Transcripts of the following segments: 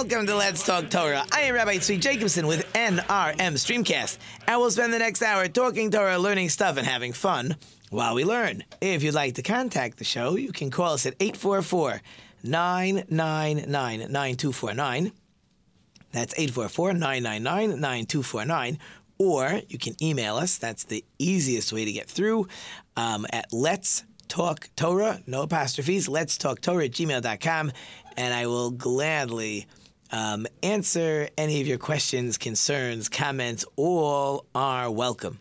Welcome to Let's Talk Torah. I am Rabbi Tzvi Jacobson with NRM Streamcast, and we'll spend the next hour talking Torah, learning stuff, and having fun while we learn. If you'd like to contact the show, you can call us at 844 999 9249. That's 844 999 9249. Or you can email us. That's the easiest way to get through um, at Let's Talk Torah, no apostrophes, Let's Talk Torah at gmail.com. And I will gladly um, answer any of your questions, concerns, comments. All are welcome.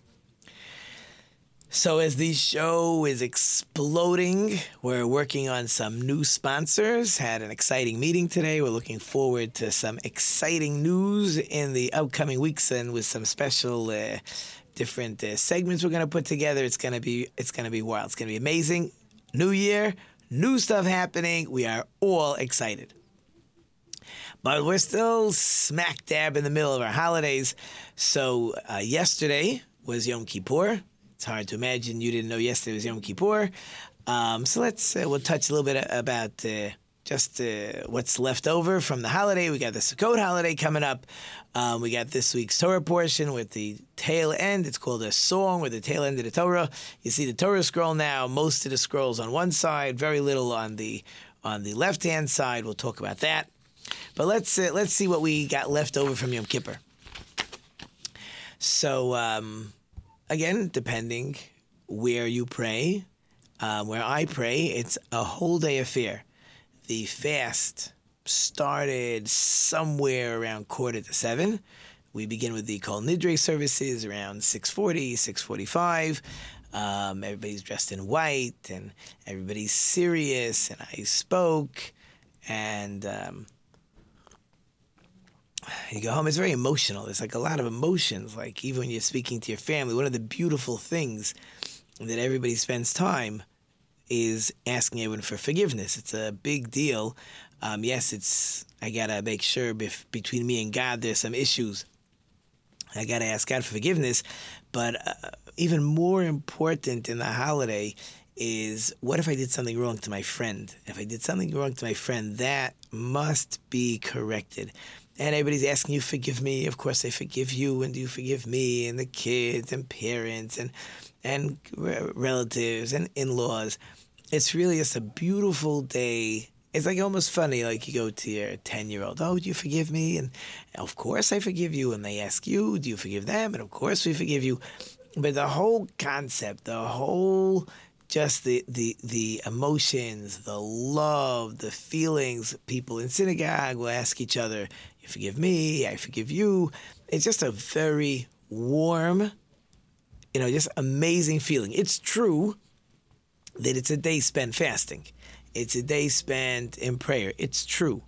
So, as the show is exploding, we're working on some new sponsors. Had an exciting meeting today. We're looking forward to some exciting news in the upcoming weeks and with some special uh, different uh, segments we're going to put together. It's going to be it's going to be wild. It's going to be amazing. New year, new stuff happening. We are all excited. But we're still smack dab in the middle of our holidays. So, uh, yesterday was Yom Kippur. It's hard to imagine you didn't know yesterday was Yom Kippur. Um, so let's uh, we'll touch a little bit about uh, just uh, what's left over from the holiday. We got the Sukkot holiday coming up. Um, we got this week's Torah portion with the tail end. It's called a song with the tail end of the Torah. You see the Torah scroll now. Most of the scrolls on one side, very little on the on the left hand side. We'll talk about that. But let's uh, let's see what we got left over from Yom Kippur. So. Um, again, depending where you pray, um, where I pray, it's a whole day affair. The fast started somewhere around quarter to seven. We begin with the Kol Nidre services around 640, 645. Um, everybody's dressed in white and everybody's serious, and I spoke, and um, you go home, it's very emotional. There's like a lot of emotions. Like even when you're speaking to your family, one of the beautiful things that everybody spends time is asking everyone for forgiveness. It's a big deal. Um, yes, it's I gotta make sure bef- between me and God there's some issues. I gotta ask God for forgiveness, but uh, even more important in the holiday is what if I did something wrong to my friend? If I did something wrong to my friend, that must be corrected and everybody's asking you forgive me. Of course they forgive you and do you forgive me and the kids and parents and and relatives and in-laws. It's really just a beautiful day. It's like almost funny like you go to your 10 year old oh do you forgive me? And of course i forgive you. And they ask you do you forgive them? And of course we forgive you. But the whole concept the whole just the, the the emotions, the love, the feelings. People in synagogue will ask each other, forgive me, I forgive you. It's just a very warm, you know, just amazing feeling. It's true that it's a day spent fasting. It's a day spent in prayer. It's true.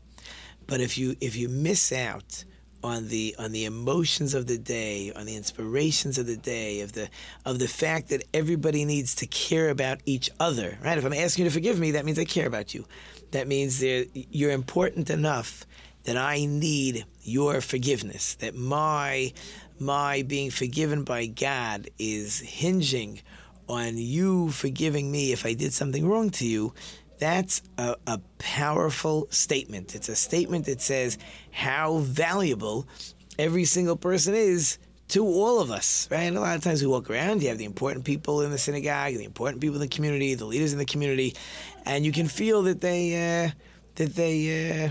But if you if you miss out on the on the emotions of the day, on the inspirations of the day, of the of the fact that everybody needs to care about each other, right? If I'm asking you to forgive me, that means I care about you. That means you're important enough that I need your forgiveness, that my my being forgiven by God is hinging on you forgiving me if I did something wrong to you, that's a, a, powerful statement. It's a statement that says how valuable every single person is to all of us, right? And a lot of times we walk around, you have the important people in the synagogue, the important people in the community, the leaders in the community, and you can feel that they, uh, that they, uh,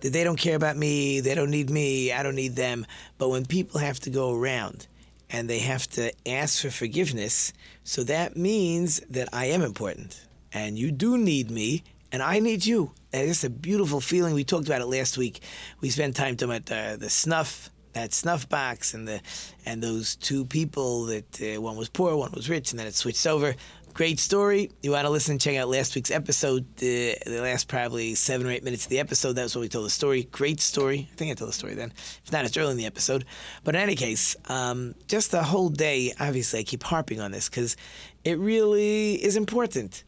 that they don't care about me, they don't need me, I don't need them. But when people have to go around and they have to ask for forgiveness, so that means that I am important and you do need me and I need you. And it's a beautiful feeling. We talked about it last week. We spent time talking about the, the snuff, that snuff box, and the and those two people that uh, one was poor, one was rich, and then it switched over. Great story. You want to listen, check out last week's episode, the, the last probably seven or eight minutes of the episode. That's what we told the story. Great story. I think I told the story then. If not, it's early in the episode. But in any case, um, just the whole day, obviously, I keep harping on this because it really is important.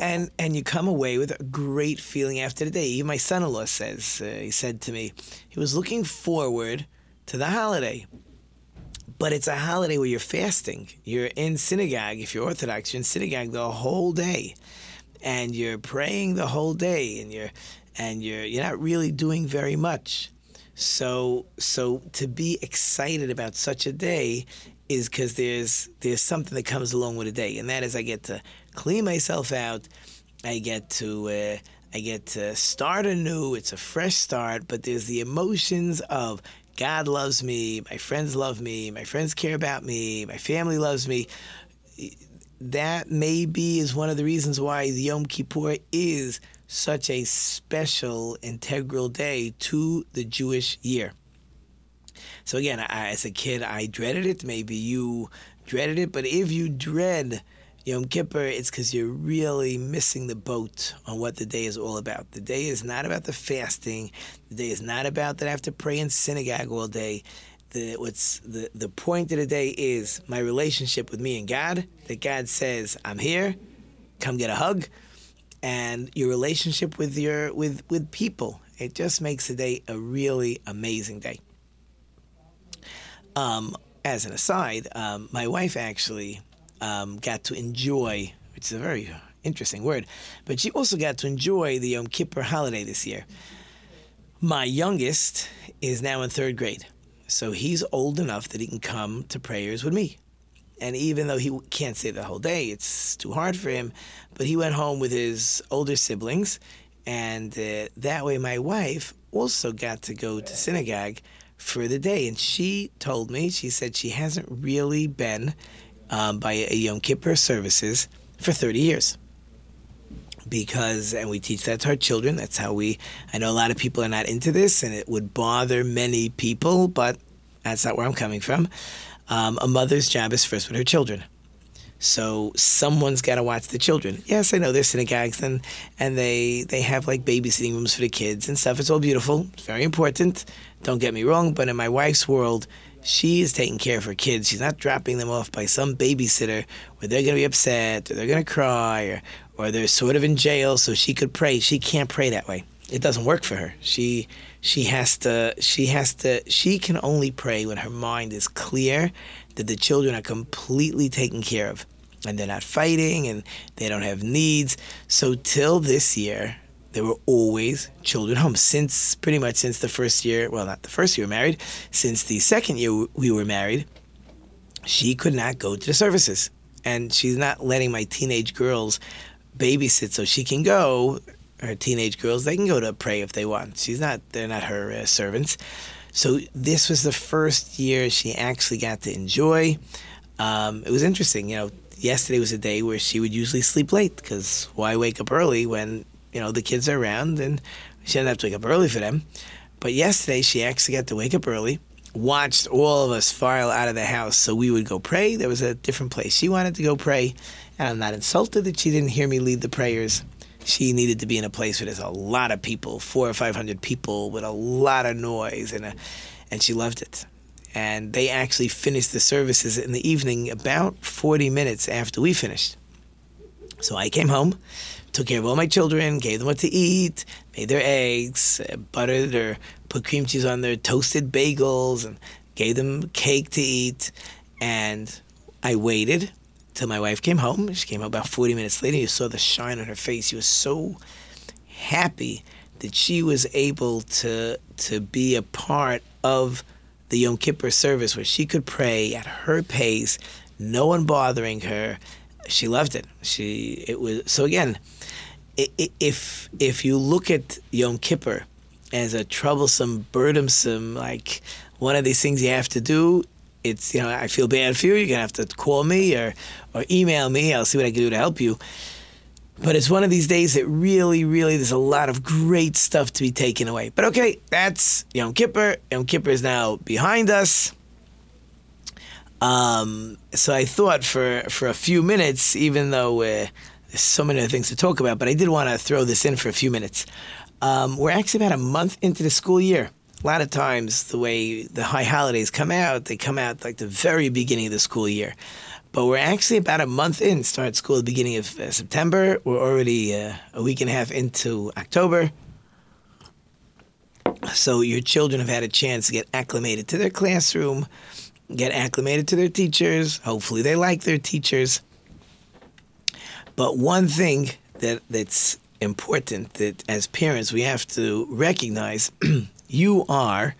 And and you come away with a great feeling after the day. Even my son-in-law says uh, he said to me he was looking forward to the holiday but it's a holiday where you're fasting. You're in synagogue. If you're Orthodox, you're in synagogue the whole day, and you're praying the whole day, and you're and you're you're not really doing very much. So so to be excited about such a day is because there's there's something that comes along with a day, and that is I get to clean myself out. I get to uh, I get to start anew. It's a fresh start, but there's the emotions of God loves me, my friends love me, my friends care about me, my family loves me. That maybe is one of the reasons why Yom Kippur is such a special, integral day to the Jewish year. So again, I, as a kid, I dreaded it. Maybe you dreaded it, but if you dread Yom Kippur, it's because you're really missing the boat on what the day is all about. The day is not about the fasting. The day is not about that I have to pray in synagogue all day. The, what's the, the point of the day is my relationship with me and God. That God says, "I'm here, come get a hug," and your relationship with your with with people. It just makes the day a really amazing day. Um, as an aside, um, my wife actually um, got to enjoy, which is a very interesting word, but she also got to enjoy the Yom Kippur holiday this year. My youngest is now in third grade, so he's old enough that he can come to prayers with me. And even though he can't stay the whole day, it's too hard for him, but he went home with his older siblings, and uh, that way my wife also got to go to synagogue for the day. And she told me, she said she hasn't really been um, by a Yom Kippur services for 30 years. Because, and we teach that to our children. That's how we, I know a lot of people are not into this and it would bother many people, but that's not where I'm coming from. Um, a mother's job is first with her children. So someone's got to watch the children. Yes, I know there's synagogues and and they they have like babysitting rooms for the kids and stuff. It's all beautiful. It's very important. Don't get me wrong, but in my wife's world, she is taking care of her kids. She's not dropping them off by some babysitter where they're going to be upset or they're going to cry or, or they're sort of in jail so she could pray. She can't pray that way. It doesn't work for her. She she has to she has to she can only pray when her mind is clear that the children are completely taken care of and they're not fighting and they don't have needs. So till this year, there were always children home. Since pretty much since the first year well not the first year we married since the second year we were married she could not go to the services. And she's not letting my teenage girls babysit so she can go. Her teenage girls they can go to pray if they want. She's not they're not her uh, servants. So this was the first year she actually got to enjoy. Um, it was interesting you know yesterday was a day where she would usually sleep late because why wake up early when you know, the kids are around and she didn't have to wake up early for them. But yesterday she actually got to wake up early, watched all of us file out of the house so we would go pray. There was a different place she wanted to go pray. And I'm not insulted that she didn't hear me lead the prayers. She needed to be in a place where there's a lot of people, four or five hundred people with a lot of noise, and a, and she loved it. And they actually finished the services in the evening about 40 minutes after we finished. So I came home, took care of all my children, gave them what to eat, made their eggs, buttered or put cream cheese on their toasted bagels, and gave them cake to eat. And I waited till my wife came home. She came home about 40 minutes later. You saw the shine on her face. She was so happy that she was able to to be a part of the Yom Kippur service where she could pray at her pace, no one bothering her. She loved it. She it was so again if if you look at Yom Kippur as a troublesome, burdensome, like one of these things you have to do, it's you know I feel bad for you. You're gonna have to call me or or email me. I'll see what I can do to help you. But it's one of these days that really, really, there's a lot of great stuff to be taken away. But okay, that's Yom Kippur. Yom Kippur is now behind us. Um, so I thought for for a few minutes, even though there's so many other things to talk about, but I did want to throw this in for a few minutes. Um, we're actually about a month into the school year. A lot of times, the way the high holidays come out, they come out like the very beginning of the school year. But we're actually about a month in. Start school at the beginning of uh, September. We're already uh, a week and a half into October. So your children have had a chance to get acclimated to their classroom, get acclimated to their teachers. Hopefully, they like their teachers. But one thing that that's important that as parents we have to recognize you are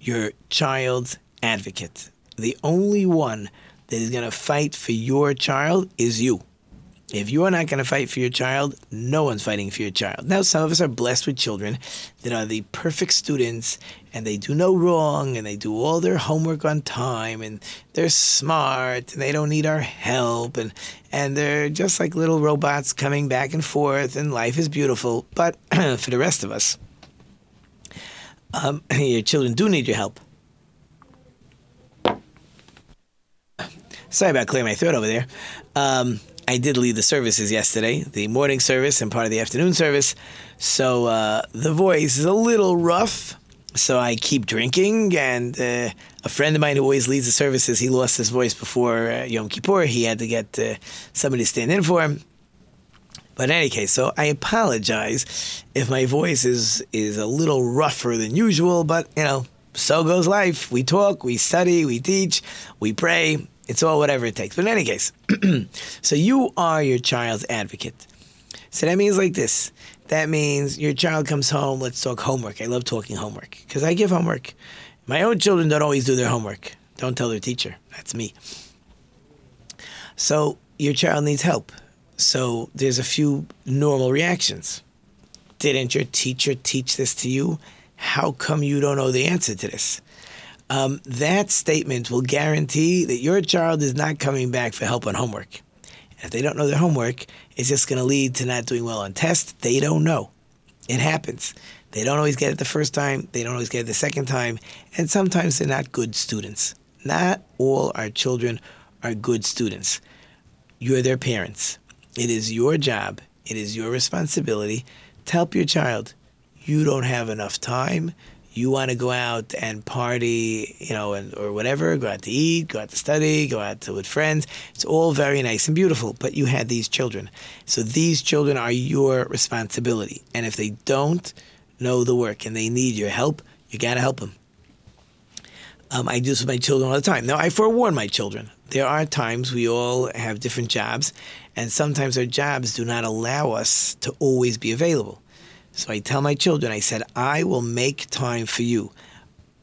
your child's advocate. The only one that is going to fight for your child is you. If you are not going to fight for your child, no one's fighting for your child. Now, some of us are blessed with children that are the perfect students and they do no wrong and they do all their homework on time and they're smart and they don't need our help and, and they're just like little robots coming back and forth and life is beautiful. But for the rest of us, um, your children do need your help. Sorry about clearing my throat over there. Um, I did lead the services yesterday, the morning service and part of the afternoon service. So uh, the voice is a little rough. So I keep drinking. And uh, a friend of mine who always leads the services, he lost his voice before uh, Yom Kippur. He had to get uh, somebody to stand in for him. But in any case, so I apologize if my voice is is a little rougher than usual. But you know, so goes life. We talk, we study, we teach, we pray. It's all whatever it takes. But in any case, so you are your child's advocate. So that means like this. That means your child comes home, let's talk homework. I love talking homework because I give homework. My own children don't always do their homework. Don't tell their teacher. That's me. So your child needs help. So there's a few normal reactions. Didn't your teacher teach this to you? How come you don't know the answer to this? Um, that statement will guarantee that your child is not coming back for help on homework. If they don't know their homework, it's just going to lead to not doing well on tests. They don't know. It happens. They don't always get it the first time, they don't always get it the second time, and sometimes they're not good students. Not all our children are good students. You're their parents. It is your job, it is your responsibility to help your child. You don't have enough time you want to go out and party, you know, and, or whatever, go out to eat, go out to study, go out to, with friends. It's all very nice and beautiful, but you had these children. So these children are your responsibility. And if they don't know the work and they need your help, you got to help them. Um, I do this with my children all the time. Now, I forewarn my children. There are times we all have different jobs, and sometimes our jobs do not allow us to always be available. So I tell my children, I said, I will make time for you,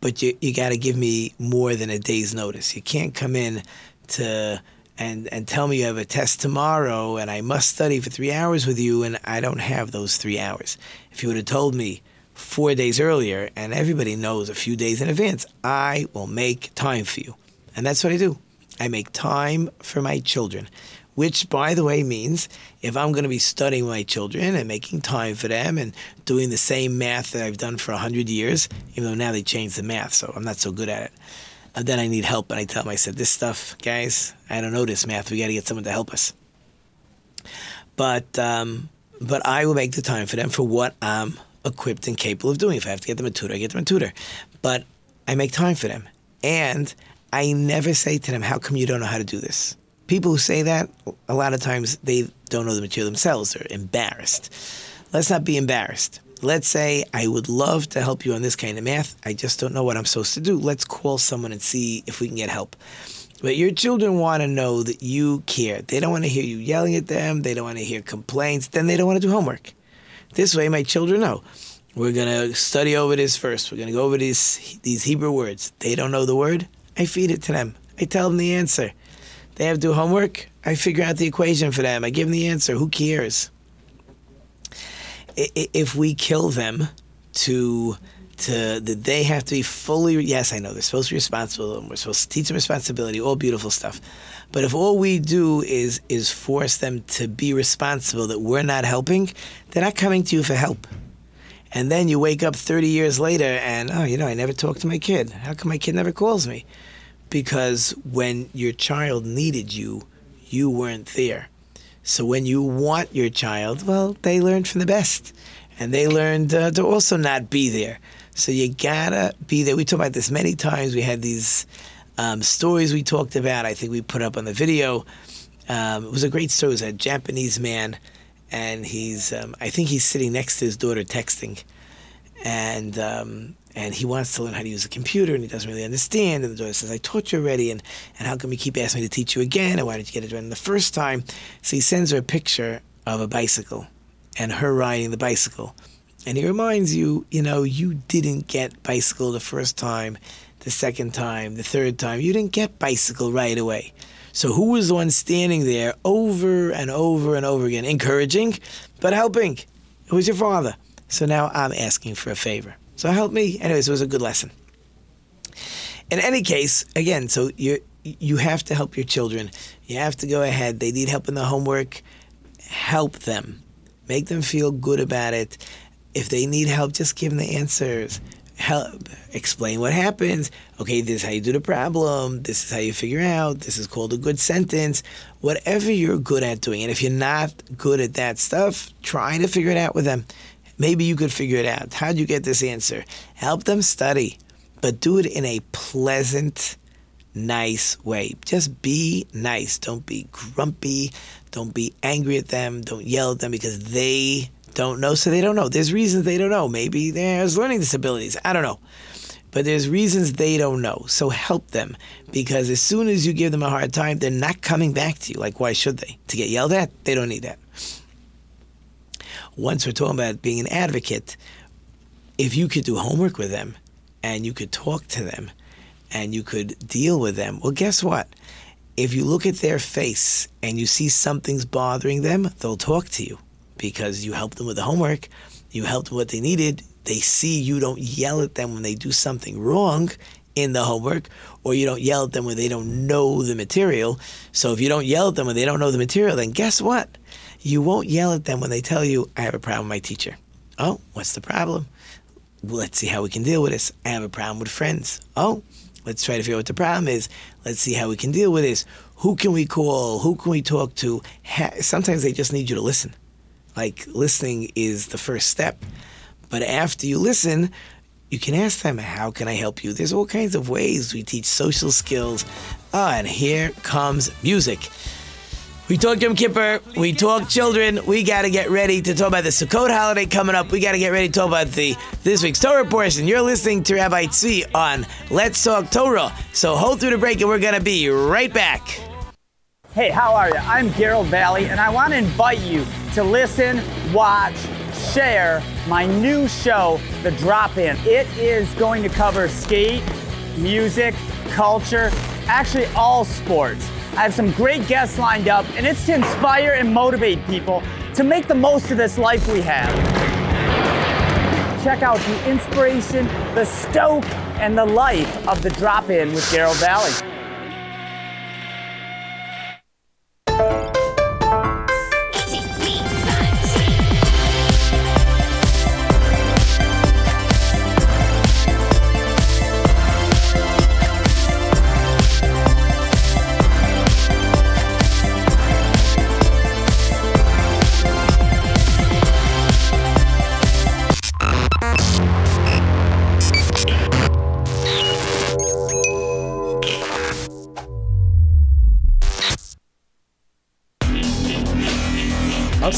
but you, you got to give me more than a day's notice. You can't come in to and and tell me you have a test tomorrow and I must study for three hours with you and I don't have those three hours. If you would have told me four days earlier, and everybody knows a few days in advance, I will make time for you. And that's what I do. I make time for my children which, by the way, means if I'm going to be studying my children and making time for them and doing the same math that I've done for 100 years, even though now they changed the math, so I'm not so good at it. And then I need help, and I tell them, I said, this stuff, guys, I don't know this math. We got to get someone to help us. But, um, but I will make the time for them for what I'm equipped and capable of doing. If I have to get them a tutor, I get them a tutor. But I make time for them. And I never say to them, How come you don't know how to do this? People who say that, a lot of times they don't know the material themselves. They're embarrassed. Let's not be embarrassed. Let's say, I would love to help you on this kind of math. I just don't know what I'm supposed to do. Let's call someone and see if we can get help. But your children want to know that you care. They don't want to hear you yelling at them. They don't want to hear complaints. Then they don't want to do homework. This way, my children know. We're going to study over this first. We're going to go over these, these Hebrew words. They don't know the word. I feed it to them. I tell them the answer. They have to do homework. I figure out the equation for them. I give them the answer. Who cares? If we kill them to to that they have to be fully yes, I know they're supposed to be responsible and we're supposed to teach them responsibility, all beautiful stuff. But if all we do is is force them to be responsible that we're not helping, they're not coming to you for help. And then you wake up 30 years later and, oh, you know, I never talked to my kid. How come my kid never calls me? Because when your child needed you, you weren't there. So when you want your child, well, they learned from the best, and they learned uh, to also not be there. So you gotta be there. We talked about this many times. We had these um, stories we talked about. I think we put up on the video. Um, it was a great story. It was a Japanese man, and he's um, I think he's sitting next to his daughter texting, and um, and he wants to learn how to use a computer and he doesn't really understand. And the daughter says, I taught you already, and, and how come you keep asking me to teach you again? And why did you get it done the first time? So he sends her a picture of a bicycle and her riding the bicycle. And he reminds you, you know, you didn't get bicycle the first time, the second time, the third time. You didn't get bicycle right away. So who was the one standing there over and over and over again, encouraging, but helping? It was your father. So now I'm asking for a favor. So help me. Anyways, it was a good lesson. In any case, again, so you you have to help your children. You have to go ahead. They need help in the homework. Help them. Make them feel good about it. If they need help, just give them the answers. Help. Explain what happens. Okay, this is how you do the problem. This is how you figure out. This is called a good sentence. Whatever you're good at doing. And if you're not good at that stuff, try to figure it out with them. Maybe you could figure it out. How'd you get this answer? Help them study, but do it in a pleasant, nice way. Just be nice. Don't be grumpy. Don't be angry at them. Don't yell at them because they don't know, so they don't know. There's reasons they don't know. Maybe there's learning disabilities. I don't know. But there's reasons they don't know. So help them because as soon as you give them a hard time, they're not coming back to you. Like, why should they? To get yelled at? They don't need that once we're talking about being an advocate, if you could do homework with them and you could talk to them and you could deal with them, well, guess what? If you look at their face and you see something's bothering them, they'll talk to you because you helped them with the homework, you helped them what they needed. They see you don't yell at them when they do something wrong in the homework, or you don't yell at them when they don't know the material. So if you don't yell at them when they don't know the material, then guess what? You won't yell at them when they tell you, I have a problem with my teacher. Oh, what's the problem? Well, let's see how we can deal with this. I have a problem with friends. Oh, let's try to figure out what the problem is. Let's see how we can deal with this. Who can we call? Who can we talk to? Sometimes they just need you to listen. Like, listening is the first step. But after you listen, you can ask them, How can I help you? There's all kinds of ways we teach social skills. Ah, and here comes music. We talk Yom Kippur. We talk children. We got to get ready to talk about the Sukkot holiday coming up. We got to get ready to talk about the this week's Torah portion. You're listening to Rabbi Tzvi on Let's Talk Torah. So hold through the break, and we're gonna be right back. Hey, how are you? I'm Gerald Valley, and I want to invite you to listen, watch, share my new show, The Drop In. It is going to cover skate, music, culture, actually all sports. I have some great guests lined up, and it's to inspire and motivate people to make the most of this life we have. Check out the inspiration, the stoke, and the life of the drop in with Gerald Valley.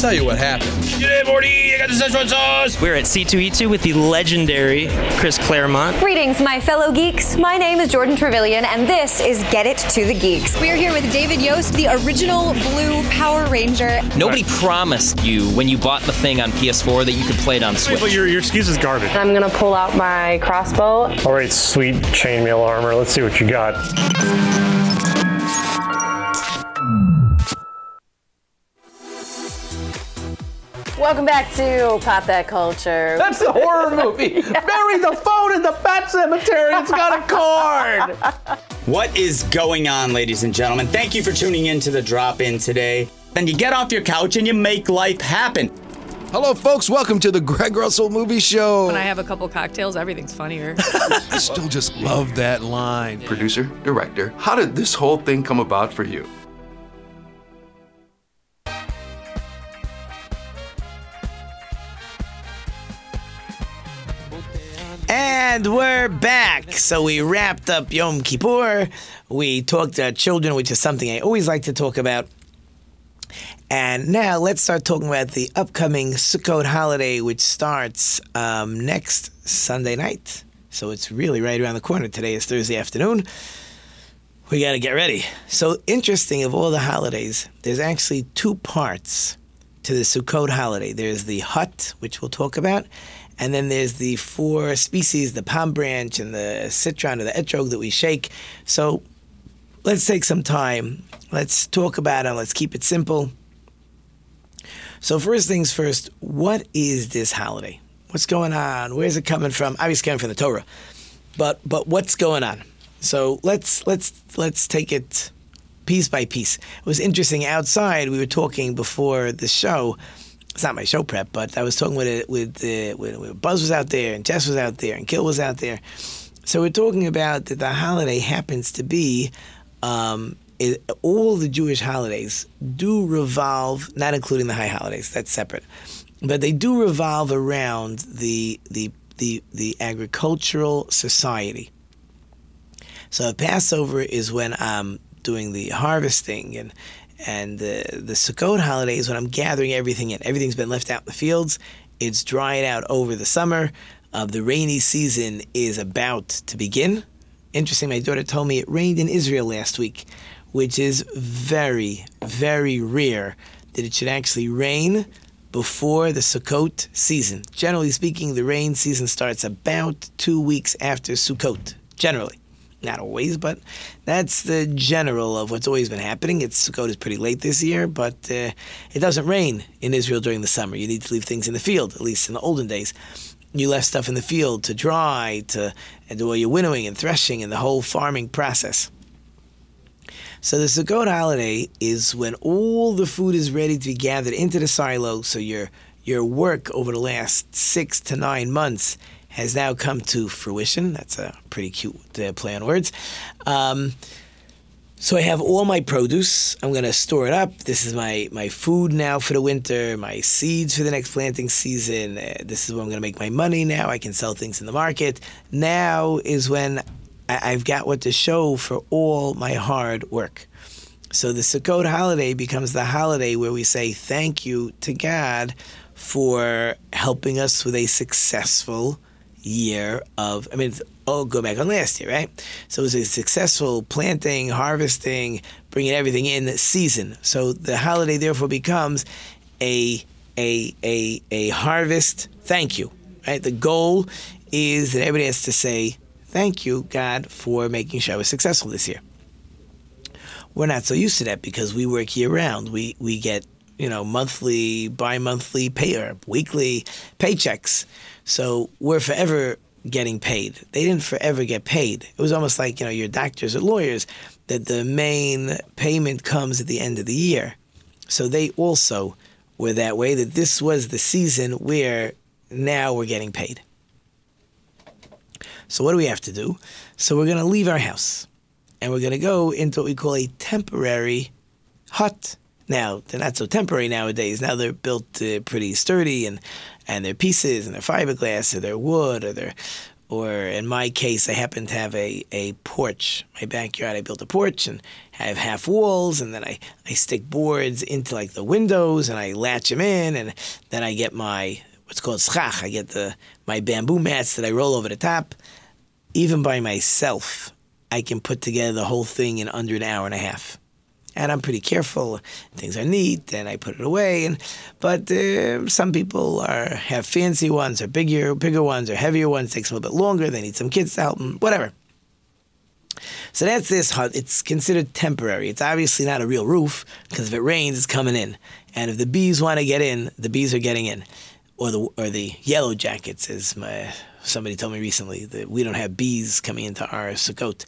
Tell you what happened. G'day, Morty. I got the Szechuan sauce. We're at C2E2 with the legendary Chris Claremont. Greetings, my fellow geeks. My name is Jordan Trevelyan, and this is Get It to the Geeks. We're here with David Yost, the original Blue Power Ranger. Nobody promised you when you bought the thing on PS4 that you could play it on Switch. But your, your excuse is garbage. I'm gonna pull out my crossbow. All right, sweet chainmail armor. Let's see what you got. Welcome back to Pop That Culture. That's the horror movie. Bury the phone in the pet cemetery. It's got a cord. What is going on, ladies and gentlemen? Thank you for tuning in to the drop in today. Then you get off your couch and you make life happen. Hello, folks. Welcome to the Greg Russell Movie Show. When I have a couple cocktails, everything's funnier. I still just love that line. Producer, director, how did this whole thing come about for you? And we're back. So we wrapped up Yom Kippur. We talked to children, which is something I always like to talk about. And now let's start talking about the upcoming Sukkot holiday, which starts um, next Sunday night. So it's really right around the corner. Today is Thursday afternoon. We got to get ready. So interesting, of all the holidays, there's actually two parts to the Sukkot holiday. There's the hut, which we'll talk about, and then there's the four species, the palm branch and the citron or the etrog that we shake. So let's take some time. Let's talk about it. Let's keep it simple. So first things first, what is this holiday? What's going on? Where's it coming from? Obviously coming from the Torah. But but what's going on? So let's let's let's take it piece by piece. It was interesting outside. We were talking before the show it's not my show prep, but I was talking with it with, with, with Buzz was out there and Jess was out there and Gil was out there. So we're talking about that the holiday happens to be um, it, all the Jewish holidays do revolve, not including the high holidays, that's separate, but they do revolve around the the the, the agricultural society. So Passover is when I'm doing the harvesting and and the the Sukkot holiday is when I'm gathering everything in. Everything's been left out in the fields. It's dried out over the summer. Uh, the rainy season is about to begin. Interesting, my daughter told me it rained in Israel last week, which is very, very rare that it should actually rain before the Sukkot season. Generally speaking, the rain season starts about two weeks after Sukkot, generally. Not always, but that's the general of what's always been happening. It's Sukkot is pretty late this year, but uh, it doesn't rain in Israel during the summer. You need to leave things in the field, at least in the olden days. You left stuff in the field to dry, to and do all your winnowing and threshing and the whole farming process. So the Sukkot holiday is when all the food is ready to be gathered into the silo. So your your work over the last six to nine months has now come to fruition. That's a pretty cute uh, play on words. Um, so I have all my produce. I'm going to store it up. This is my, my food now for the winter, my seeds for the next planting season. Uh, this is where I'm going to make my money now. I can sell things in the market. Now is when I, I've got what to show for all my hard work. So the Sukkot holiday becomes the holiday where we say thank you to God for helping us with a successful year of, I mean, oh, go back on last year, right? So it was a successful planting, harvesting, bringing everything in season. So the holiday therefore becomes a a a a harvest thank you, right? The goal is that everybody has to say thank you, God, for making sure I was successful this year. We're not so used to that because we work year round. We we get you know monthly, bi-monthly pay or weekly paychecks. So we're forever getting paid. They didn't forever get paid. It was almost like, you know, your doctors or lawyers, that the main payment comes at the end of the year. So they also were that way, that this was the season where now we're getting paid. So what do we have to do? So we're going to leave our house and we're going to go into what we call a temporary hut. Now, they're not so temporary nowadays. Now they're built uh, pretty sturdy and, and they're pieces and they're fiberglass or they're wood or they're, or in my case, I happen to have a, a porch. My backyard, I built a porch and I have half walls and then I, I stick boards into like the windows and I latch them in and then I get my, what's called schach. I get the, my bamboo mats that I roll over the top. Even by myself, I can put together the whole thing in under an hour and a half and I'm pretty careful. Things are neat, and I put it away. And but uh, some people are have fancy ones, or bigger, bigger ones, or heavier ones. Takes a little bit longer. They need some kids to help them. Whatever. So that's this hut. It's considered temporary. It's obviously not a real roof because if it rains, it's coming in. And if the bees want to get in, the bees are getting in, or the or the yellow jackets, as my somebody told me recently that we don't have bees coming into our sukkot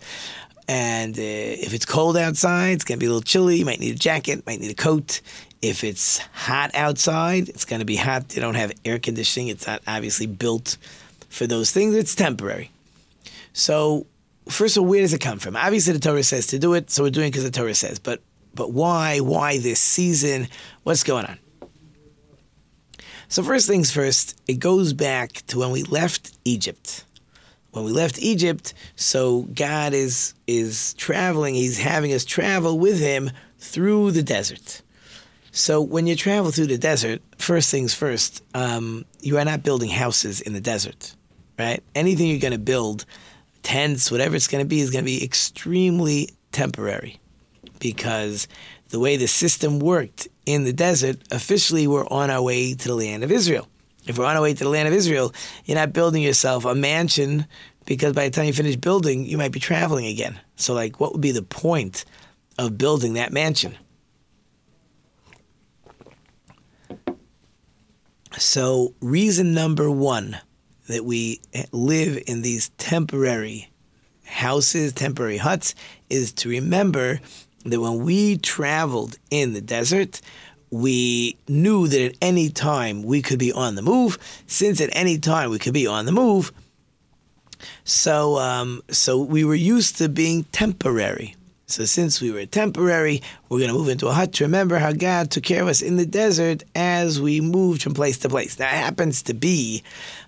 And uh, if it's cold outside, it's going to be a little chilly. You might need a jacket, might need a coat. If it's hot outside, it's going to be hot. They don't have air conditioning. It's not obviously built for those things. It's temporary. So, first of all, where does it come from? Obviously, the Torah says to do it, so we're doing it because the Torah says. But, but why? Why this season? What's going on? So, first things first, it goes back to when we left Egypt. When we left Egypt, so God is is traveling. He's having us travel with Him through the desert. So when you travel through the desert, first things first, um, you are not building houses in the desert, right? Anything you're going to build, tents, whatever it's going to be, is going to be extremely temporary, because the way the system worked in the desert, officially we're on our way to the land of Israel. If we're on our way to the land of Israel, you're not building yourself a mansion because by the time you finish building, you might be traveling again. So, like, what would be the point of building that mansion? So, reason number one that we live in these temporary houses, temporary huts, is to remember that when we traveled in the desert, we knew that at any time we could be on the move. Since at any time we could be on the move, so um, so we were used to being temporary. So since we were temporary, we're going to move into a hut to remember how God took care of us in the desert as we moved from place to place. Now it happens to be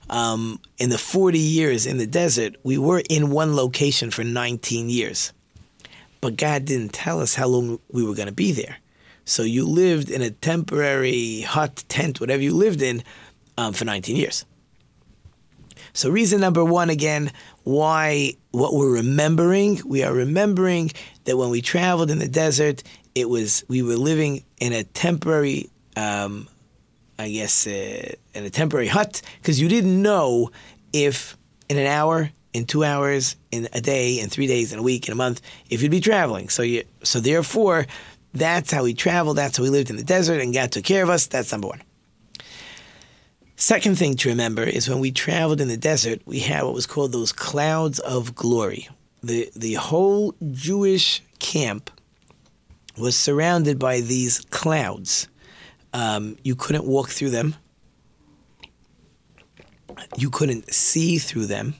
um, in the 40 years in the desert, we were in one location for 19 years. But God didn't tell us how long we were going to be there. So you lived in a temporary hut, tent, whatever you lived in, um, for 19 years. So reason number one again, why what we're remembering, we are remembering that when we traveled in the desert, it was we were living in a temporary, um, I guess, uh, in a temporary hut because you didn't know if in an hour, in two hours, in a day, in three days, in a week, in a month, if you'd be traveling. So you, so therefore, that's how we traveled. That's how we lived in the desert, and God took care of us. That's number one. Second thing to remember is when we traveled in the desert, we had what was called those clouds of glory. The, the whole Jewish camp was surrounded by these clouds. Um, you couldn't walk through them, you couldn't see through them.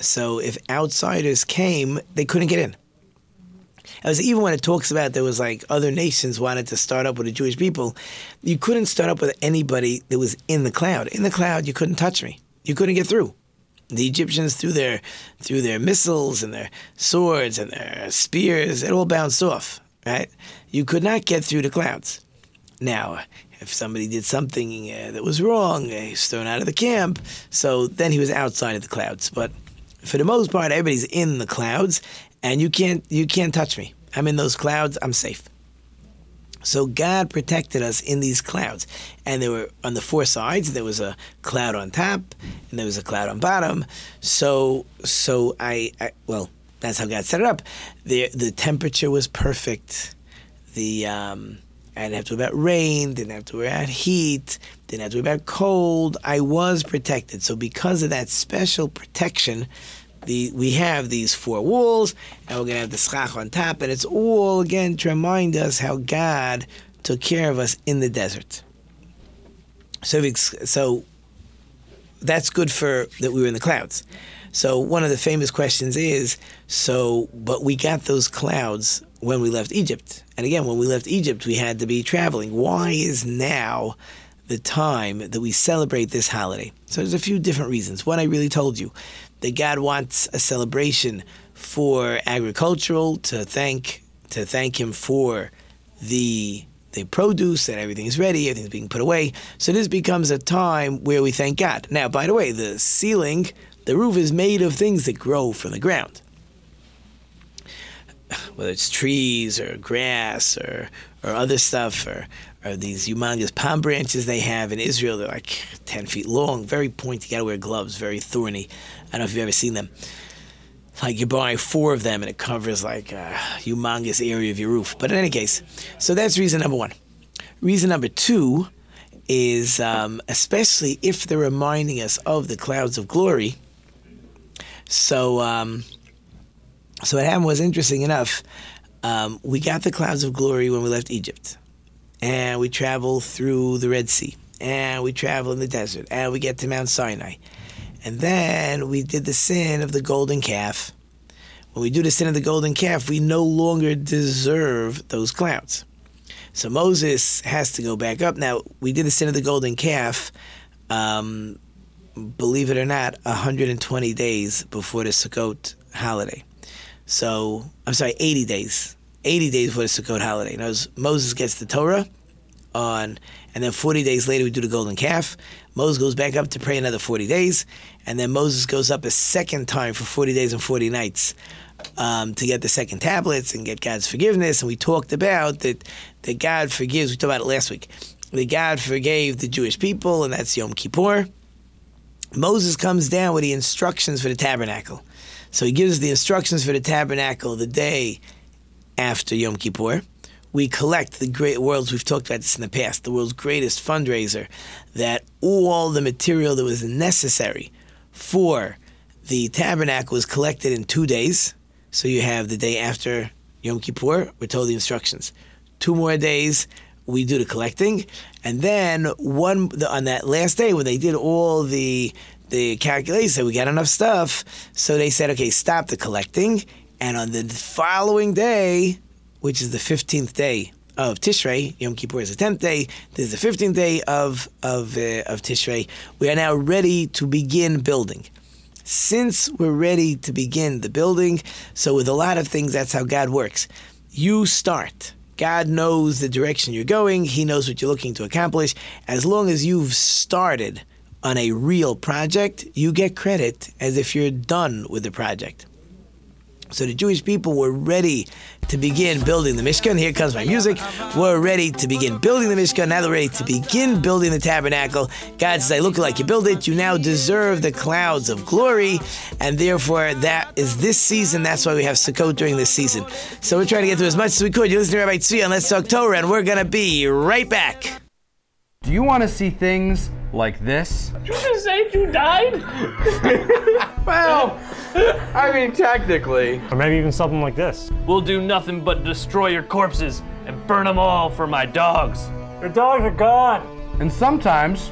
So if outsiders came, they couldn't get in. As even when it talks about there was like other nations wanted to start up with the Jewish people, you couldn't start up with anybody that was in the cloud. In the cloud, you couldn't touch me. You couldn't get through. The Egyptians threw their threw their missiles and their swords and their spears. It all bounced off. Right? You could not get through the clouds. Now, if somebody did something uh, that was wrong, uh, he's thrown out of the camp. So then he was outside of the clouds. But for the most part, everybody's in the clouds, and you can't you can't touch me. I'm in those clouds. I'm safe. So God protected us in these clouds, and there were on the four sides. There was a cloud on top, and there was a cloud on bottom. So so I, I well that's how God set it up. The the temperature was perfect. The um, I didn't have to worry about rain, didn't have to worry about heat, didn't have to worry about cold. I was protected. So because of that special protection, the we have these four walls, and we're gonna have the schach on top, and it's all again to remind us how God took care of us in the desert. So, so that's good for that we were in the clouds. So one of the famous questions is, so but we got those clouds when we left Egypt, and again when we left Egypt, we had to be traveling. Why is now? the time that we celebrate this holiday. So there's a few different reasons. One I really told you that God wants a celebration for agricultural to thank to thank Him for the the produce that everything is ready, everything's being put away. So this becomes a time where we thank God. Now, by the way, the ceiling, the roof is made of things that grow from the ground. Whether it's trees or grass or or other stuff or or these humongous palm branches they have in Israel. They're like 10 feet long, very pointy. You gotta wear gloves, very thorny. I don't know if you've ever seen them. Like you're buying four of them and it covers like a humongous area of your roof. But in any case, so that's reason number one. Reason number two is um, especially if they're reminding us of the clouds of glory. So, um, So what happened was interesting enough. Um, we got the clouds of glory when we left Egypt, and we travel through the Red Sea, and we travel in the desert, and we get to Mount Sinai, and then we did the sin of the golden calf. When we do the sin of the golden calf, we no longer deserve those clouds. So Moses has to go back up. Now we did the sin of the golden calf. Um, believe it or not, 120 days before the Sukkot holiday. So, I'm sorry, 80 days. 80 days before the Sukkot holiday. Now, Moses gets the Torah on, and then 40 days later we do the golden calf. Moses goes back up to pray another 40 days, and then Moses goes up a second time for 40 days and 40 nights um, to get the second tablets and get God's forgiveness. And we talked about that, that God forgives, we talked about it last week, that God forgave the Jewish people, and that's Yom Kippur. Moses comes down with the instructions for the tabernacle. So he gives the instructions for the tabernacle the day after Yom Kippur. We collect the great world's, we've talked about this in the past, the world's greatest fundraiser, that all the material that was necessary for the tabernacle was collected in two days. So you have the day after Yom Kippur, we're told the instructions. Two more days, we do the collecting, and then one on that last day when they did all the the calculation, we got enough stuff, so they said, okay, stop the collecting, and on the following day, which is the fifteenth day of Tishrei, Yom Kippur is the tenth day. This is the fifteenth day of of uh, of Tishrei. We are now ready to begin building. Since we're ready to begin the building, so with a lot of things, that's how God works. You start. God knows the direction you're going. He knows what you're looking to accomplish. As long as you've started on a real project, you get credit as if you're done with the project. So the Jewish people were ready to begin building the Mishkan. Here comes my music. We're ready to begin building the Mishkan. Now they're ready to begin building the tabernacle. God says, I look like you build it. You now deserve the clouds of glory. And therefore, that is this season. That's why we have Sukkot during this season. So we're trying to get through as much as we could. You listen to Rabbi Tzvi on Let's Talk Torah, and we're going to be right back. Do you want to see things like this? You just say you died? well, I mean, technically. Or maybe even something like this. We'll do nothing but destroy your corpses and burn them all for my dogs. Your dogs are gone. And sometimes,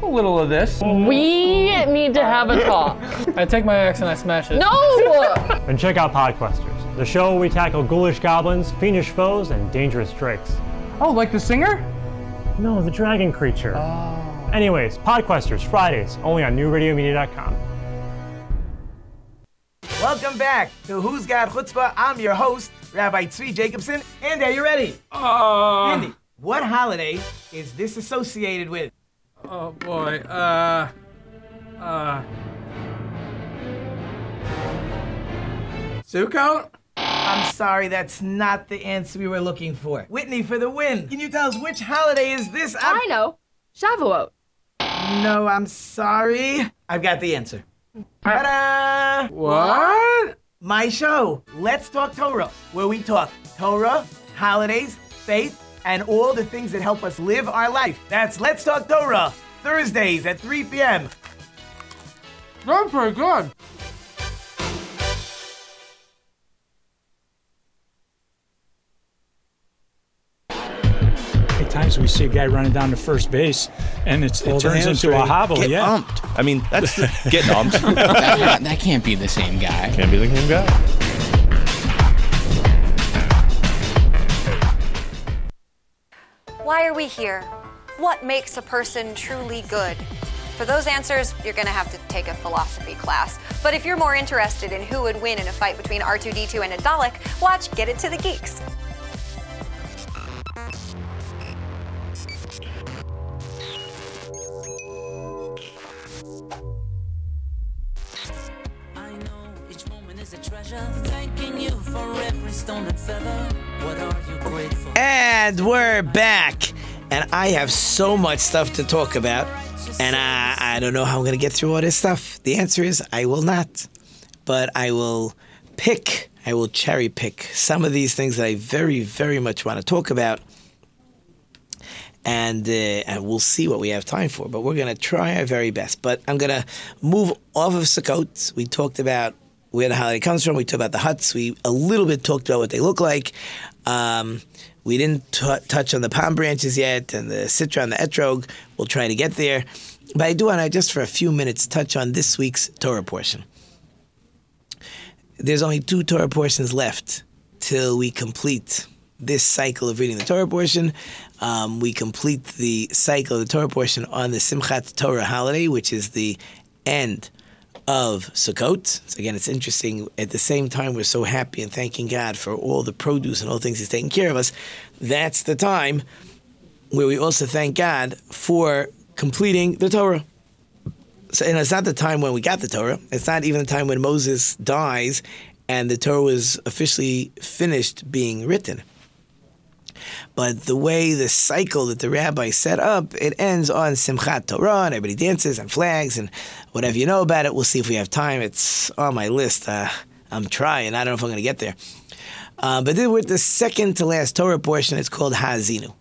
a little of this. We need to have a talk. I take my axe and I smash it. No! and check out Podquesters, the show where we tackle ghoulish goblins, fiendish foes, and dangerous drakes. Oh, like the singer? No, the dragon creature. Oh. Anyways, Podquesters, Fridays, only on newradiomedia.com. Welcome back to Who's Got Chutzpah. I'm your host, Rabbi Tzvi Jacobson. And are you ready? Uh, Andy, what holiday is this associated with? Oh boy. Uh. Uh. Sukkot? I'm sorry, that's not the answer we were looking for. Whitney for the win. Can you tell us which holiday is this? I'm... I know. Shavuot. No, I'm sorry. I've got the answer. Ta-da! What? My show, Let's Talk Torah, where we talk Torah, holidays, faith, and all the things that help us live our life. That's Let's Talk Torah, Thursdays at 3 p.m. That's pretty good. Times we see a guy running down to first base, and it's, it turns into a hobble. Get yeah, umped. I mean, that's the, get umped. that, that can't be the same guy. Can't be the same guy. Why are we here? What makes a person truly good? For those answers, you're going to have to take a philosophy class. But if you're more interested in who would win in a fight between R2D2 and a Dalek, watch Get It to the Geeks. And we're back. And I have so much stuff to talk about. And I, I don't know how I'm going to get through all this stuff. The answer is I will not. But I will pick, I will cherry pick some of these things that I very, very much want to talk about. And, uh, and we'll see what we have time for. But we're going to try our very best. But I'm going to move off of Sukkot. We talked about where the holiday comes from. We talked about the huts. We a little bit talked about what they look like. Um, we didn't t- touch on the palm branches yet and the citra and the etrog. We'll try to get there. But I do want to just for a few minutes touch on this week's Torah portion. There's only two Torah portions left till we complete this cycle of reading the Torah portion. Um, we complete the cycle of the Torah portion on the Simchat Torah holiday, which is the end of Sukkot. Again, it's interesting. At the same time, we're so happy and thanking God for all the produce and all things He's taking care of us. That's the time where we also thank God for completing the Torah. So, and it's not the time when we got the Torah. It's not even the time when Moses dies and the Torah was officially finished being written. But the way the cycle that the rabbi set up, it ends on Simchat Torah, and everybody dances and flags and whatever you know about it. We'll see if we have time. It's on my list. Uh, I'm trying. I don't know if I'm going to get there. Uh, but then with the second to last Torah portion, it's called Hazinu.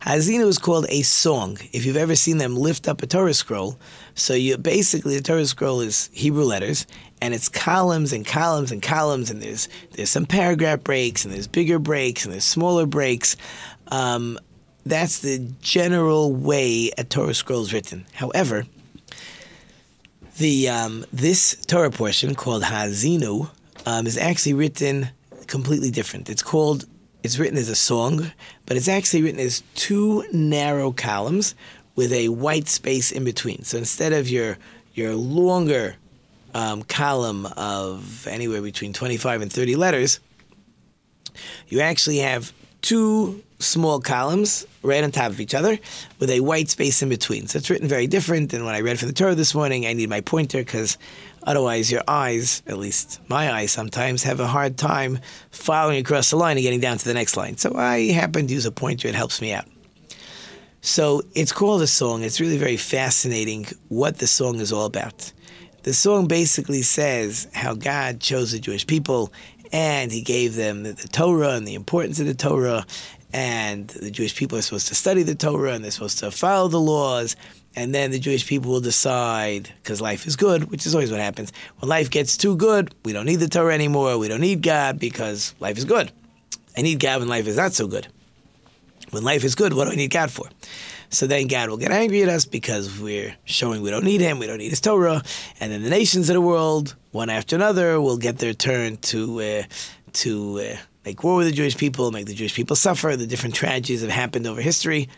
Hazinu is called a song. If you've ever seen them lift up a Torah scroll, so you basically the Torah scroll is Hebrew letters, and it's columns and columns and columns, and there's there's some paragraph breaks, and there's bigger breaks, and there's smaller breaks. Um, that's the general way a Torah scroll is written. However, the um, this Torah portion called Hazinu um, is actually written completely different. It's called it's written as a song, but it's actually written as two narrow columns with a white space in between. So instead of your your longer um, column of anywhere between 25 and 30 letters, you actually have two small columns right on top of each other with a white space in between. So it's written very different than when I read from the Torah this morning. I need my pointer because otherwise your eyes, at least my eyes sometimes, have a hard time following across the line and getting down to the next line. So I happen to use a pointer. It helps me out. So it's called a song. It's really very fascinating what the song is all about. The song basically says how God chose the Jewish people and he gave them the, Torah and the importance of the Torah. And the Jewish people are supposed to study the Torah and they're supposed to follow the laws. And then the Jewish people will decide, because life is good, which is always what happens. When life gets too good, we don't need the Torah anymore. We don't need God because life is good. I need God when life is not so good. When life is good, what do I need God for? So then God will get angry at us because we're showing we don't need Him, we don't need His Torah, and then the nations of the world, one after another, will get their turn to uh, to uh, make war with the Jewish people, make the Jewish people suffer. The different tragedies that have happened over history,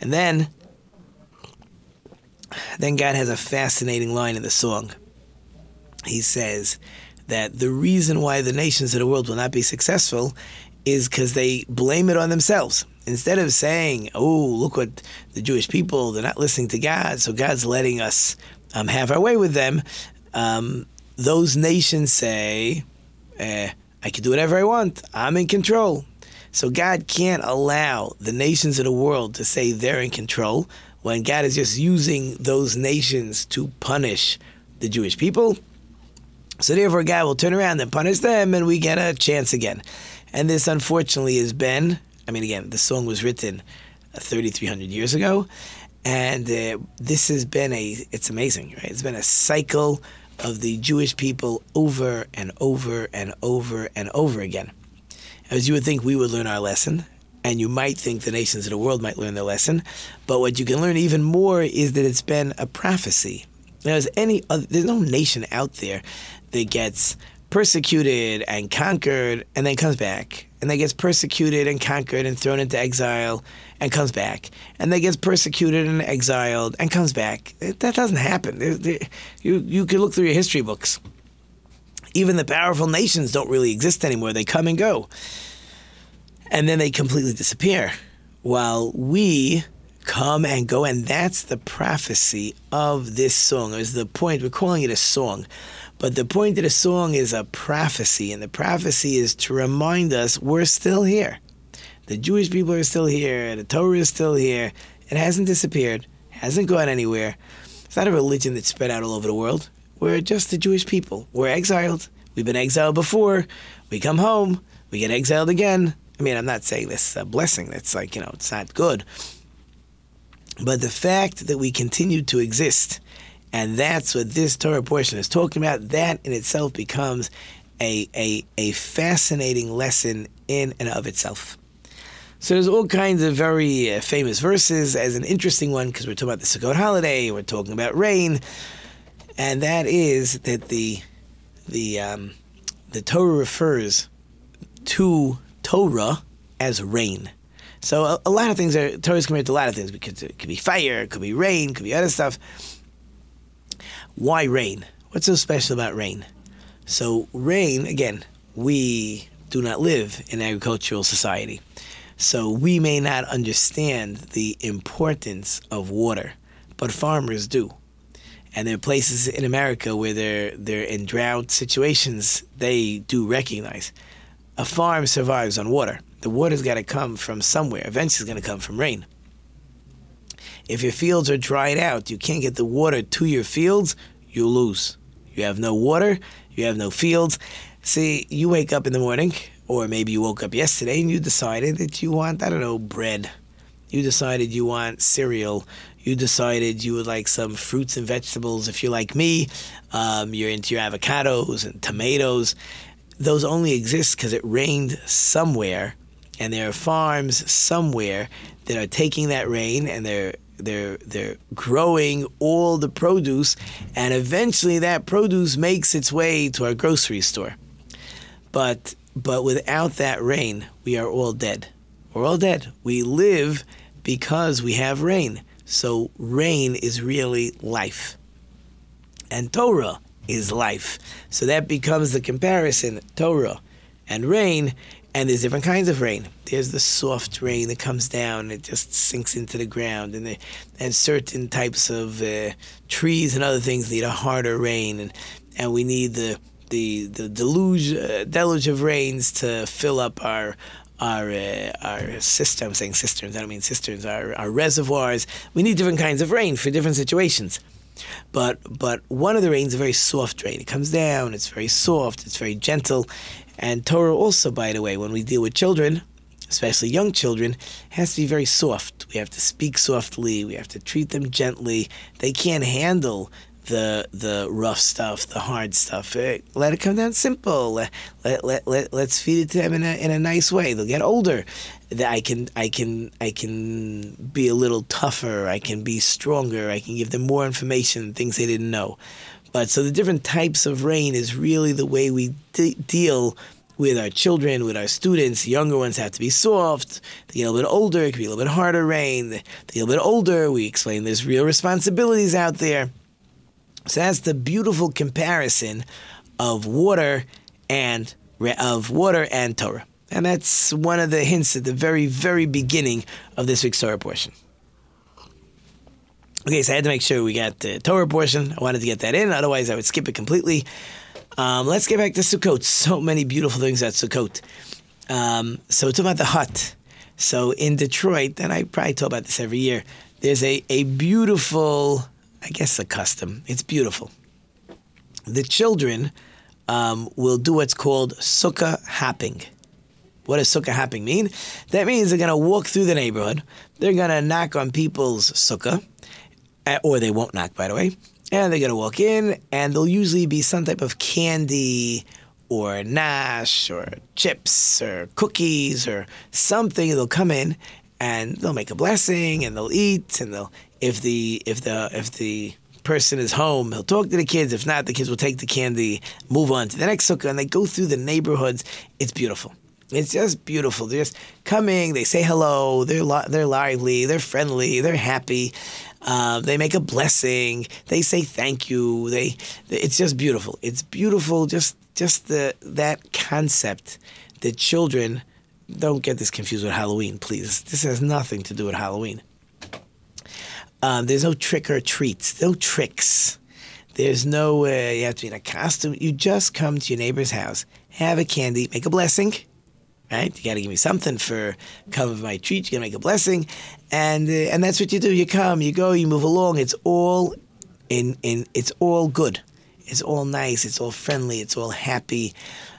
and then then God has a fascinating line in the song. He says that the reason why the nations of the world will not be successful is because they blame it on themselves. Instead of saying, "Oh, look what the Jewish people they're not listening to God, so God's letting us um, have our way with them," um, those nations say, eh, "I can do whatever I want. I'm in control." So God can't allow the nations of the world to say they're in control when God is just using those nations to punish the Jewish people. So therefore, God will turn around and punish them, and we get a chance again. And this, unfortunately, has been. I mean, again, the song was written 3,300 years ago, and uh, this has been a. It's amazing, right? It's been a cycle of the Jewish people over and over and over and over again. As you would think, we would learn our lesson, and you might think the nations of the world might learn their lesson. But what you can learn even more is that it's been a prophecy. There's any other, there's no nation out there that gets persecuted and conquered and then comes back, and then gets persecuted and conquered and thrown into exile and comes back, and then gets persecuted and exiled and comes back. That doesn't happen. You you can look through your history books. Even the powerful nations don't really exist anymore. They come and go and then they completely disappear. While we come and go, and that's the prophecy of this song. Is the point we're calling it a song, but the point of the song is a prophecy, and the prophecy is to remind us we're still here. The Jewish people are still here. The Torah is still here. It hasn't disappeared. Hasn't gone anywhere. It's not a religion that's spread out all over the world. We're just the Jewish people. We're exiled. We've been exiled before. We come home. We get exiled again. I mean, I'm not saying this is a blessing. That's like, you know, it's not good. But the fact that we continue to exist And that's what this Torah portion is talking about. That in itself becomes a, a, a fascinating lesson in and of itself. So there's all kinds of very uh, famous verses as an interesting one because we're talking about the Sukkot holiday, we're talking about rain, and that is that the the um, the Torah refers to Torah as rain. So a, a lot of things are Torah is compared to a lot of things because it could be fire, it could be rain, it could be other stuff. Why rain? What's so special about rain? So rain, again, we do not live in agricultural society. So we may not understand the importance of water, but farmers do. And there are places in America where they're they're in drought situations, they do recognize. A farm survives on water. The water's got to come from somewhere. Eventually, it's going to come from rain. If your fields are dried out, you can't get the water to your fields, you lose. You have no water, you have no fields. See, you wake up in the morning, or maybe you woke up yesterday and you decided that you want, I don't know, bread. You decided you want cereal. You decided you would like some fruits and vegetables. If you're like me, um, you're into your avocados and tomatoes. Those only exist because it rained somewhere, and there are farms somewhere that are taking that rain and they're they're they're growing all the produce, and eventually that produce makes its way to our grocery store. But but without that rain, we are all dead. We're all dead. We live because we have rain. So rain is really life. And Torah is life. So that becomes the comparison Torah and rain. And there's different kinds of rain. There's the soft rain that comes down, it just sinks into the ground, and the, and certain types of uh, trees and other things need a harder rain, and and we need the the the deluge uh, deluge of rains to fill up our our uh, our. I'm saying cisterns. I don't mean cisterns. Our our reservoirs. We need different kinds of rain for different situations. But but one of the rains is a very soft rain. It comes down. It's very soft. It's very gentle. And Torah also, by the way, when we deal with children, especially young children, has to be very soft. We have to speak softly. We have to treat them gently. They can't handle the the rough stuff, the hard stuff. Eh, let it come down simple. Let, let, let, let, let's feed it to them in a, in a nice way. They'll get older. That I can I can I can be a little tougher. I can be stronger. I can give them more information, things they didn't know. But so the different types of rain is really the way we de- deal with our children, with our students. The younger ones have to be soft. They get a little bit older, it can be a little bit harder rain. They get a little bit older, we explain there's real responsibilities out there. So that's the beautiful comparison of water and of water and Torah. And that's one of the hints at the very, very beginning of this week's Torah portion. Okay, so I had to make sure we got the Torah portion. I wanted to get that in, otherwise I would skip it completely. Um, let's get back to Sukkot. So many beautiful things at Sukkot. Um, so it's about the hut. So in Detroit, and I probably talk about this every year, there's a, a beautiful, I guess a custom. It's beautiful. The children um, will do what's called sukkah hopping. What does sukkah hopping mean? That means they're going to walk through the neighborhood. They're going to knock on people's sukkah, uh, or they won't knock, by the way. And they're going to walk in, and there'll usually be some type of candy or nash or chips or cookies or something. They'll come in and they'll make a blessing and they'll eat and they'll if the if the if the person is home, he'll talk to the kids. If not, the kids will take the candy, move on to the next sukkah, and they go through the neighborhoods. It's beautiful. It's just beautiful. They're just coming. They say hello. They're li- they're lively. They're friendly. They're happy. Uh, they make a blessing. They say thank you. They. It's just beautiful. It's beautiful. Just just the that concept that children don't get this confused with Halloween, please. This has nothing to do with Halloween. Um, there's no trick or treats. No tricks. There's no uh, you have to be in a costume. You just come to your neighbor's house, have a candy, make a blessing right? You got to give me something for come of my treat. You got to make a blessing, and uh, and that's what you do. You come, you go, you move along. It's all in in. It's all good. It's all nice. It's all friendly. It's all happy.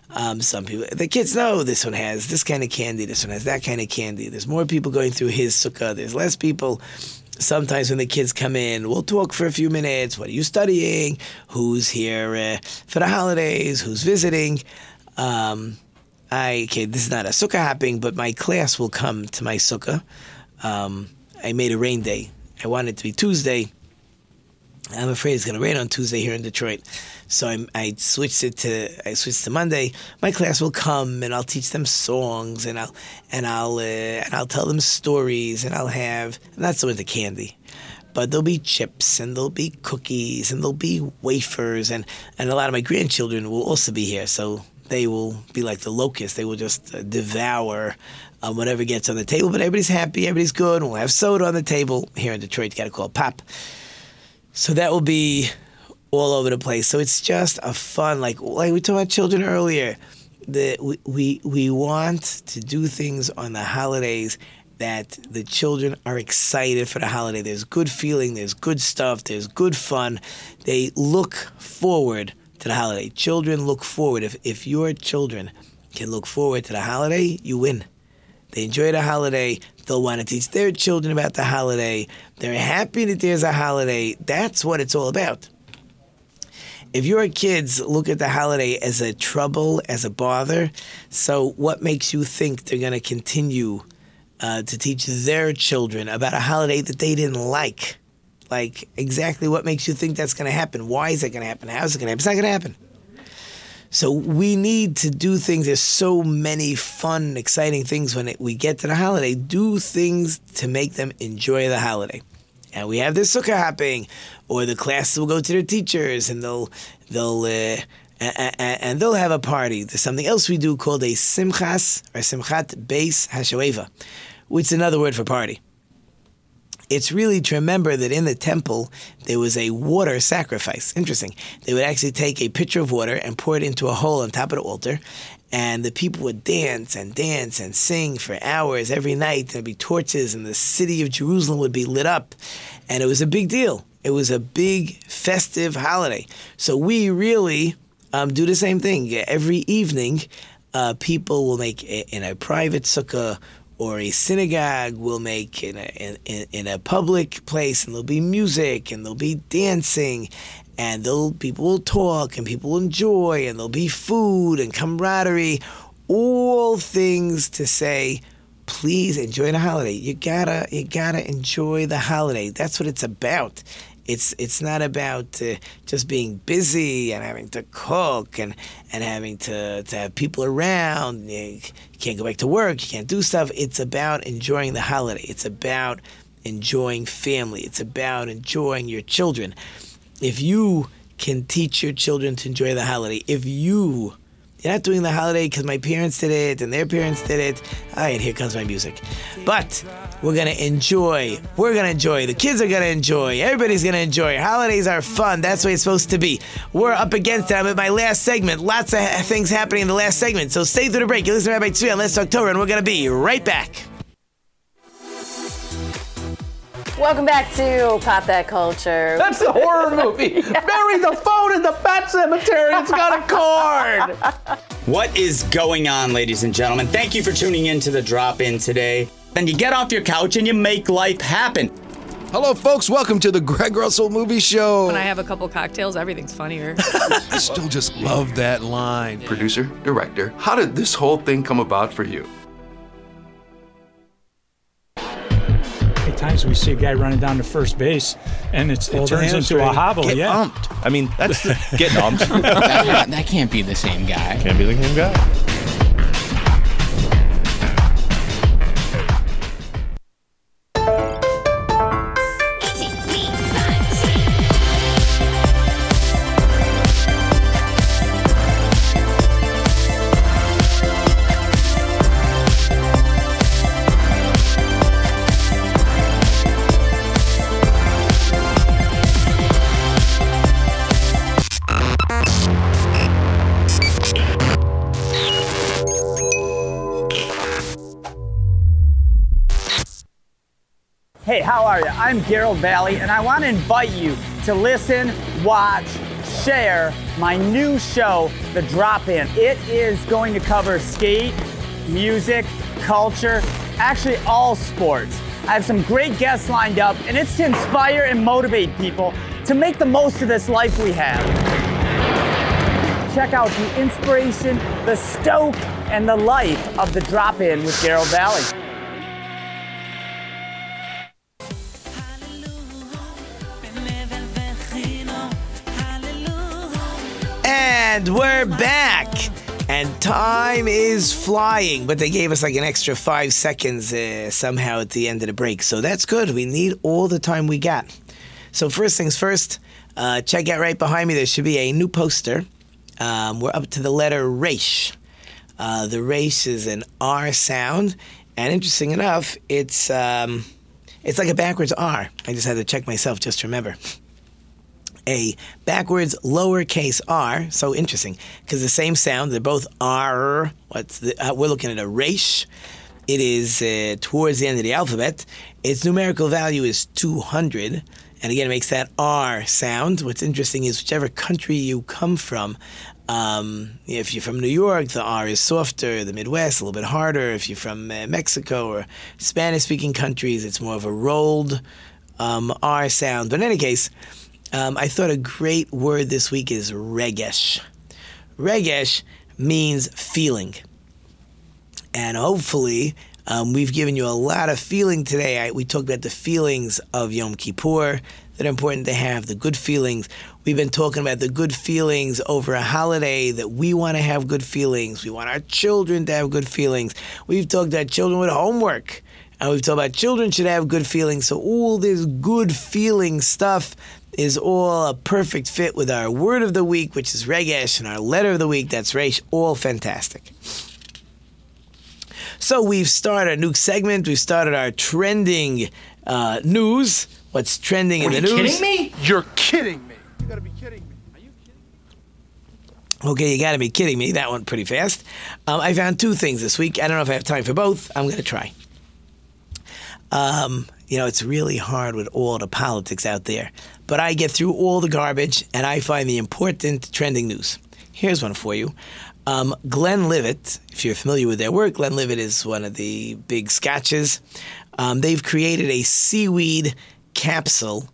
Um, some people, the kids know this one has this kind of candy. This one has that kind of candy. There's more people going through his sukkah. There's less people. Sometimes when the kids come in, we'll talk for a few minutes. What are you studying? Who's here uh, for the holidays? Who's visiting? Um, I okay, this is not a sukkah hopping, but my class will come to my sukkah. Um, I made a rain day. I want it to be Tuesday. I'm afraid it's going to rain on Tuesday here in Detroit, so I, I switched it to I switched to Monday. My class will come and I'll teach them songs and I'll and I'll uh, and I'll tell them stories and I'll have not so the candy, but there'll be chips and there'll be cookies and there'll be wafers and and a lot of my grandchildren will also be here, so they will be like the locusts. They will just uh, devour um, whatever gets on the table. But everybody's happy, everybody's good. We'll have soda on the table here in Detroit. You got to call pop. So that will be all over the place. So it's just a fun, like like we talked about children earlier. That we, we we want to do things on the holidays that the children are excited for the holiday. There's good feeling, there's good stuff, there's good fun. They look forward to the holiday. Children look forward. If if your children can look forward to the holiday, you win. They enjoy the holiday. They'll want to teach their children about the holiday. They're happy that there's a holiday. That's what it's all about. If your kids look at the holiday as a trouble, as a bother, so what makes you think they're going to continue uh, to teach their children about a holiday that they didn't like? Like, exactly what makes you think that's going to happen? Why is it going to happen? How is it going to happen? It's not going to happen. So we need to do things. There's so many fun, exciting things when it, we get to the holiday. Do things to make them enjoy the holiday. And we have this sukkah hopping, or the classes will go to their teachers, and they'll they'll uh, and, they'll have a party. There's something else we do called a simchas or simchat beis hashoeva, which is another word for party it's really to remember that in the temple there was a water sacrifice. Interesting. They would actually take a pitcher of water and pour it into a hole on top of the altar, and the people would dance and dance and sing for hours every night. There'd be torches, and the city of Jerusalem would be lit up, and it was a big deal. It was a big festive holiday. So we really um, do the same thing every evening. Uh, people will make in a private sukkah or a synagogue will make in a, in, in a public place and there'll be music and there'll be dancing and they'll, people will talk and people will enjoy and there'll be food and camaraderie. All things to say please enjoy the holiday. You gotta you gotta enjoy the holiday. That's what it's about it's it's not about uh, just being busy and having to cook and and having to, to have people around. You, you can't go back to work. You can't do stuff. It's about enjoying the holiday. It's about enjoying family. It's about enjoying your children. If you can teach your children to enjoy the holiday, if you you're not doing the holiday because my parents did it and their parents did it. All right, here comes my music. But we're going to enjoy. We're going to enjoy. The kids are going to enjoy. Everybody's going to enjoy. Holidays are fun. That's what it's supposed to be. We're up against it. I'm at my last segment. Lots of things happening in the last segment. So stay through the break. You listen to Rabbi Tzvi on Let's Talk Torah, and we're going to be right back. Welcome back to Pop That Culture. That's a horror movie. Bury the phone in the pet cemetery. It's got a cord. What is going on, ladies and gentlemen? Thank you for tuning in to the drop in today. Then you get off your couch and you make life happen. Hello, folks. Welcome to the Greg Russell Movie Show. When I have a couple cocktails, everything's funnier. I still just love that line. Producer, director, how did this whole thing come about for you? Times we see a guy running down to first base, and it's, it turns into a hobble. Get yeah. umped. I mean, that's the, get umped. that, that can't be the same guy. Can't be the same guy. How are you? I'm Gerald Valley, and I want to invite you to listen, watch, share my new show, The Drop In. It is going to cover skate, music, culture, actually all sports. I have some great guests lined up, and it's to inspire and motivate people to make the most of this life we have. Check out the inspiration, the stoke, and the life of the drop in with Gerald Valley. And we're back. And time is flying, but they gave us like an extra five seconds uh, somehow at the end of the break. So that's good. We need all the time we got. So, first things first, uh, check out right behind me. There should be a new poster. Um, we're up to the letter Resh. Uh, the Resh is an R sound. And interesting enough, it's, um, it's like a backwards R. I just had to check myself just to remember a backwards lowercase r. So interesting because the same sound. They're both r. What's the, uh, we're looking at a resh. It is uh, towards the end of the alphabet. Its numerical value is 200. And again, it makes that R sound. What's interesting is whichever country you come from, um, if you're from New York, the R is softer. The Midwest, a little bit harder. If you're from uh, Mexico or Spanish speaking countries, it's more of a rolled um, R sound. But in any case, um, I thought a great word this week is regesh. Regesh means feeling. And hopefully, um, we've given you a lot of feeling today. I, we talked about the feelings of Yom Kippur that are important to have, the good feelings. We've been talking about the good feelings over a holiday that we want to have good feelings. We want our children to have good feelings. We've talked about children with homework. And we've talked about children should have good feelings. So all this good feeling stuff is all a perfect fit with our word of the week, which is Regesh, and our letter of the week, that's Resh, all fantastic. So we've started a new segment. We've started our trending uh, news. What's trending in the news? me? You're kidding me. You gotta be kidding me. Okay, you got to be kidding me. That went pretty fast. Um, I found two things this week. I don't know if I have time for both. I'm going to try. Um, you know, it's really hard with all the politics out there, but I get through all the garbage and I find the important trending news. Here's one for you. Um, Glenlivet, if you're familiar with their work, Glenlivet is one of the big scotches. Um, they've created a seaweed capsule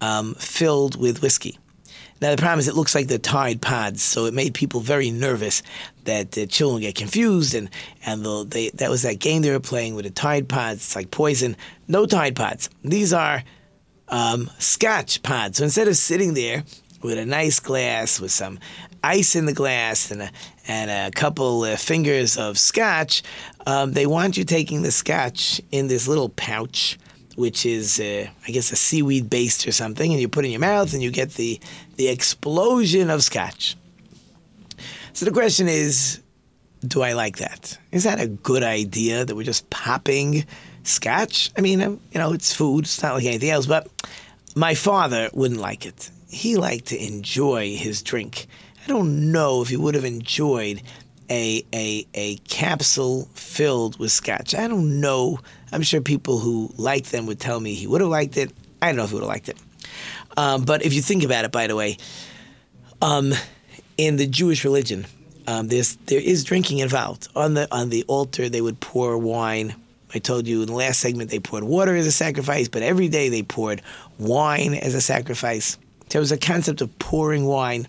um, filled with whiskey. Now the problem is it looks like the Tide Pods, so it made people very nervous that the children get confused and and the, they, that was that game they were playing with the Tide Pods. It's like poison. No Tide Pods. These are um, Scotch pod. So instead of sitting there with a nice glass with some ice in the glass and a, and a couple uh, fingers of Scotch, um, they want you taking the Scotch in this little pouch which is, uh, I guess, a seaweed based or something, and you put it in your mouth and you get the, the explosion of scotch. So the question is do I like that? Is that a good idea that we're just popping scotch? I mean, um, you know, it's food, it's not like anything else, but my father wouldn't like it. He liked to enjoy his drink. I don't know if he would have enjoyed a, a, a capsule filled with scotch. I don't know. I'm sure people who like them would tell me he would have liked it. I don't know if he would have liked it. Um, but if you think about it, by the way, um, in the Jewish religion, um, there's there is drinking involved. On the on the altar, they would pour wine. I told you in the last segment they poured water as a sacrifice, but every day they poured wine as a sacrifice. There was a concept of pouring wine.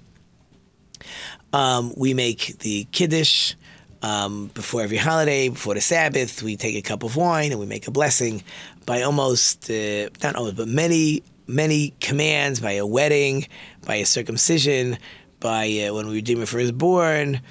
Um, we make the kiddush um, before every holiday, before the Sabbath. We take a cup of wine and we make a blessing by almost uh, not almost, but many many commands by a wedding, by a circumcision, by uh, when we redeem a firstborn,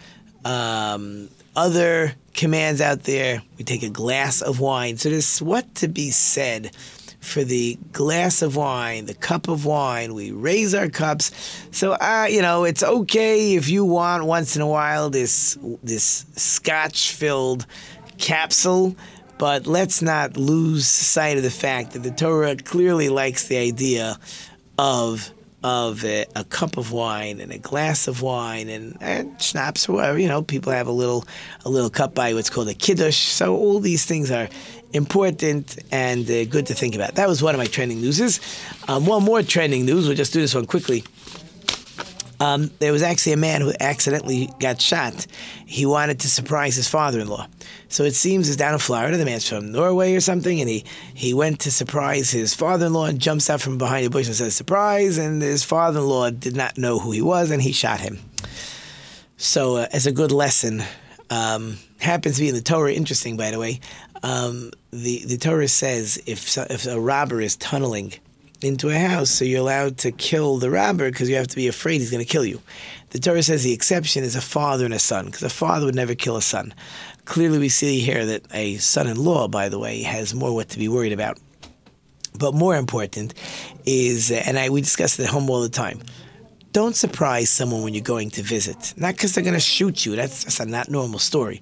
um, other commands out there. We take a glass of wine. So there's what to be said for the glass of wine, the cup of wine. We raise our cups. So uh, you know, it's okay if you want once in a while this this scotch filled capsule. But let's not lose sight of the fact that the Torah clearly likes the idea of of a, a cup of wine and a glass of wine and, and schnapps whatever. You know, people have a little a little cup by what's called a kiddush. So all these things are important and uh, good to think about. That was one of my trending newses. Um, one more trending news. We'll just do this one quickly. Um, there was actually a man who accidentally got shot. He wanted to surprise his father-in-law. So it seems it's down in Florida. The man's from Norway or something, and he, he went to surprise his father-in-law and jumps out from behind a bush and says, surprise, and his father-in-law did not know who he was, and he shot him. So uh, as a good lesson, um, happens to be in the Torah, interesting, by the way, um, the, the Torah says if, if a robber is tunneling into a house, so you're allowed to kill the robber because you have to be afraid he's going to kill you. The Torah says the exception is a father and a son, because a father would never kill a son. Clearly, we see here that a son-in-law, by the way, has more what to be worried about. But more important is, and I we discuss it at home all the time. Don't surprise someone when you're going to visit. Not because they're going to shoot you. That's, that's a not normal story.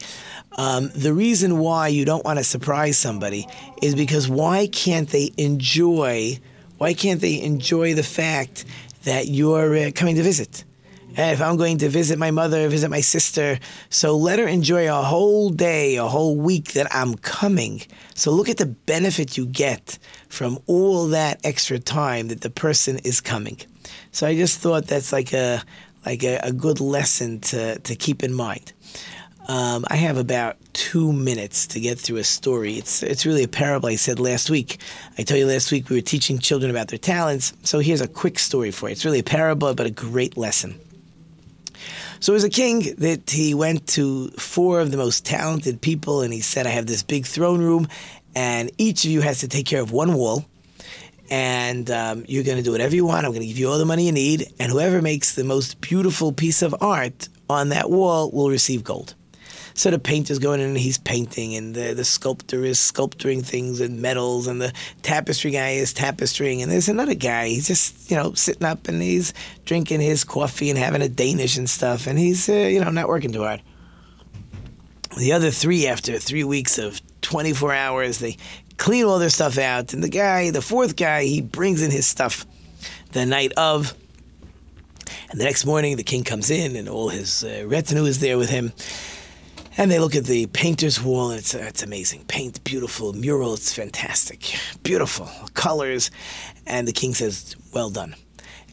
Um, the reason why you don't want to surprise somebody is because why can't they enjoy? Why can't they enjoy the fact that you're uh, coming to visit? if I'm going to visit my mother, visit my sister, so let her enjoy a whole day, a whole week that I'm coming. So look at the benefit you get from all that extra time that the person is coming. So I just thought that's like a like a, a good lesson to, to keep in mind. Um, I have about two minutes to get through a story. It's it's really a parable I said last week. I told you last week we were teaching children about their talents. So here's a quick story for you. It's really a parable, but a great lesson. So as a king, that he went to four of the most talented people, and he said, "I have this big throne room, and each of you has to take care of one wall." and um, you're going to do whatever you want. I'm going to give you all the money you need, and whoever makes the most beautiful piece of art on that wall will receive gold. So the painter's going in and he's painting, and the, the sculptor is sculpturing things and metals, and the tapestry guy is tapestrying, and there's another guy. He's just you know sitting up and he's drinking his coffee and having a Danish and stuff, and he's uh, you know not working too hard. The other three, after three weeks of 24 hours, they clean all their stuff out. And the guy, the fourth guy, he brings in his stuff the night of. And the next morning, the king comes in, and all his uh, retinue is there with him. And they look at the painter's wall, and it's, it's amazing. Paint, beautiful. Mural, it's fantastic. Beautiful. Colors. And the king says, Well done.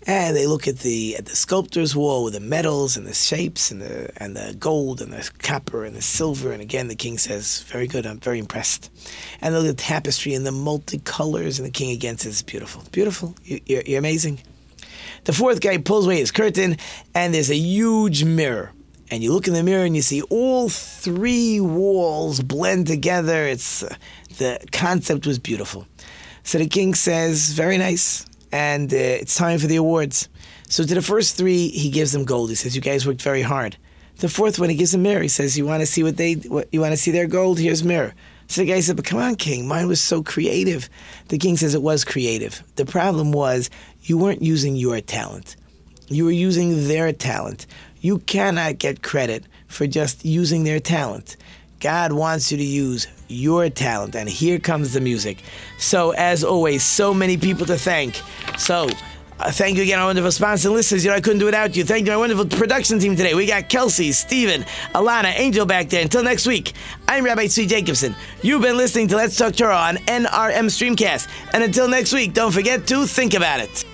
And they look at the at the sculptor's wall with the metals and the shapes and the and the gold and the copper and the silver. And again, the king says, "Very good. I'm very impressed." And they look at the tapestry and the multicolors. And the king again says, "Beautiful, beautiful. You're, you're amazing." The fourth guy pulls away his curtain, and there's a huge mirror. And you look in the mirror and you see all three walls blend together. It's uh, the concept was beautiful. So the king says, "Very nice." and uh, it's time for the awards. So to the first three, he gives them gold. He says, "You guys worked very hard." The fourth one, he gives them mirror. He says, "You want to see what they? What, you want to see their gold? Here's mirror." So the guy said, "But come on, King, mine was so creative." The king says, "It was creative. The problem was you weren't using your talent. You were using their talent. You cannot get credit for just using their talent." God wants you to use your talent. And here comes the music. So, as always, so many people to thank. So, uh, thank you again, our wonderful sponsors and listeners. You know, I couldn't do it without you. Thank you, my wonderful production team today. We got Kelsey, Steven, Alana, Angel back there. Until next week, I'm Rabbi Tzvi Jacobson. You've been listening to Let's Talk Torah on NRM Streamcast. And until next week, don't forget to think about it.